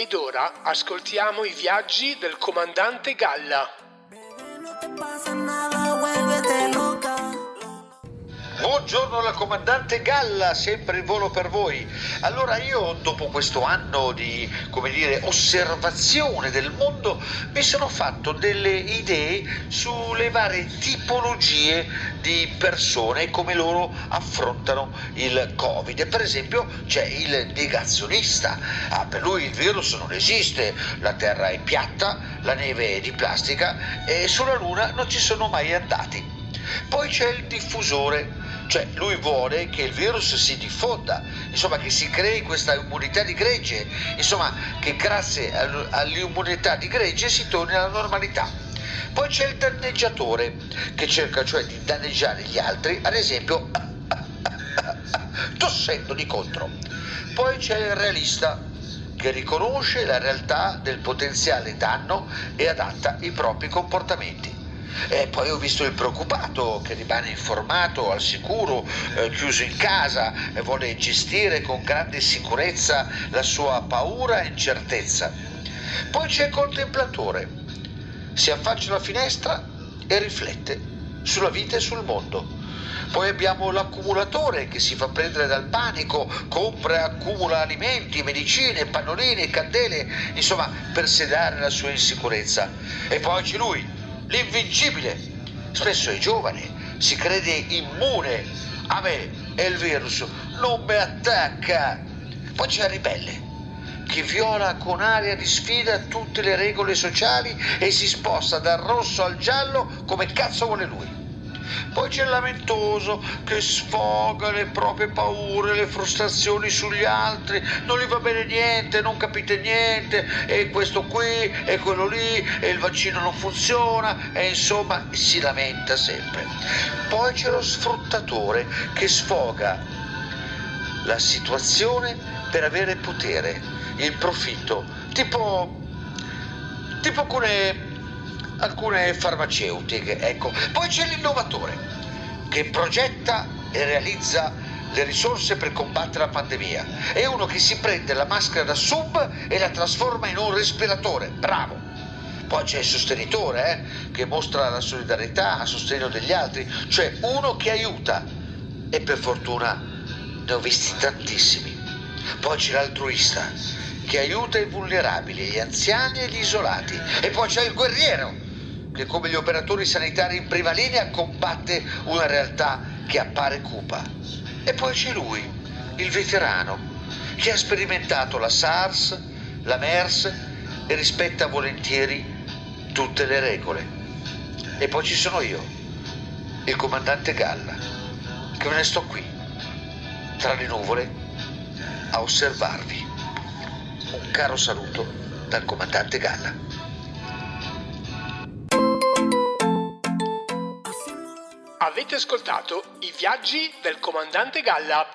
Ed ora ascoltiamo i viaggi del comandante Galla. Buongiorno alla comandante Galla, sempre in volo per voi. Allora io dopo questo anno di, dire, osservazione del mondo mi sono fatto delle idee sulle varie tipologie di persone e come loro affrontano il Covid. Per esempio c'è il negazionista, ah, per lui il virus non esiste, la terra è piatta, la neve è di plastica e sulla Luna non ci sono mai andati. Poi c'è il diffusore, cioè lui vuole che il virus si diffonda, insomma che si crei questa immunità di gregge, insomma che grazie all'immunità di gregge si torni alla normalità. Poi c'è il danneggiatore che cerca cioè di danneggiare gli altri, ad esempio tossendo di contro. Poi c'è il realista che riconosce la realtà del potenziale danno e adatta i propri comportamenti. E poi ho visto il preoccupato che rimane informato, al sicuro, eh, chiuso in casa e vuole gestire con grande sicurezza la sua paura e incertezza. Poi c'è il contemplatore, si affaccia alla finestra e riflette sulla vita e sul mondo. Poi abbiamo l'accumulatore che si fa prendere dal panico, compra e accumula alimenti, medicine, pannolini, candele, insomma, per sedare la sua insicurezza. E poi c'è lui, l'invincibile. Spesso è giovane, si crede immune. A me e il virus non mi attacca. Poi c'è il ribelle che viola con aria di sfida tutte le regole sociali e si sposta dal rosso al giallo come cazzo vuole lui. Poi c'è il lamentoso che sfoga le proprie paure, le frustrazioni sugli altri, non gli va bene niente, non capite niente, e questo qui, e quello lì, e il vaccino non funziona, e insomma si lamenta sempre. Poi c'è lo sfruttatore che sfoga la situazione per avere potere, il profitto, tipo, tipo alcune alcune farmaceutiche. Ecco. Poi c'è l'innovatore che progetta e realizza le risorse per combattere la pandemia. È uno che si prende la maschera da sub e la trasforma in un respiratore. Bravo! Poi c'è il sostenitore eh, che mostra la solidarietà a sostegno degli altri, cioè uno che aiuta. E per fortuna ne ho visti tantissimi. Poi c'è l'altruista che aiuta i vulnerabili, gli anziani e gli isolati. E poi c'è il guerriero che come gli operatori sanitari in prima linea combatte una realtà che appare cupa. E poi c'è lui, il veterano, che ha sperimentato la SARS, la MERS e rispetta volentieri tutte le regole. E poi ci sono io, il comandante Galla, che me ne sto qui, tra le nuvole, a osservarvi. Un caro saluto dal comandante Galla. Avete ascoltato i viaggi del comandante Galla.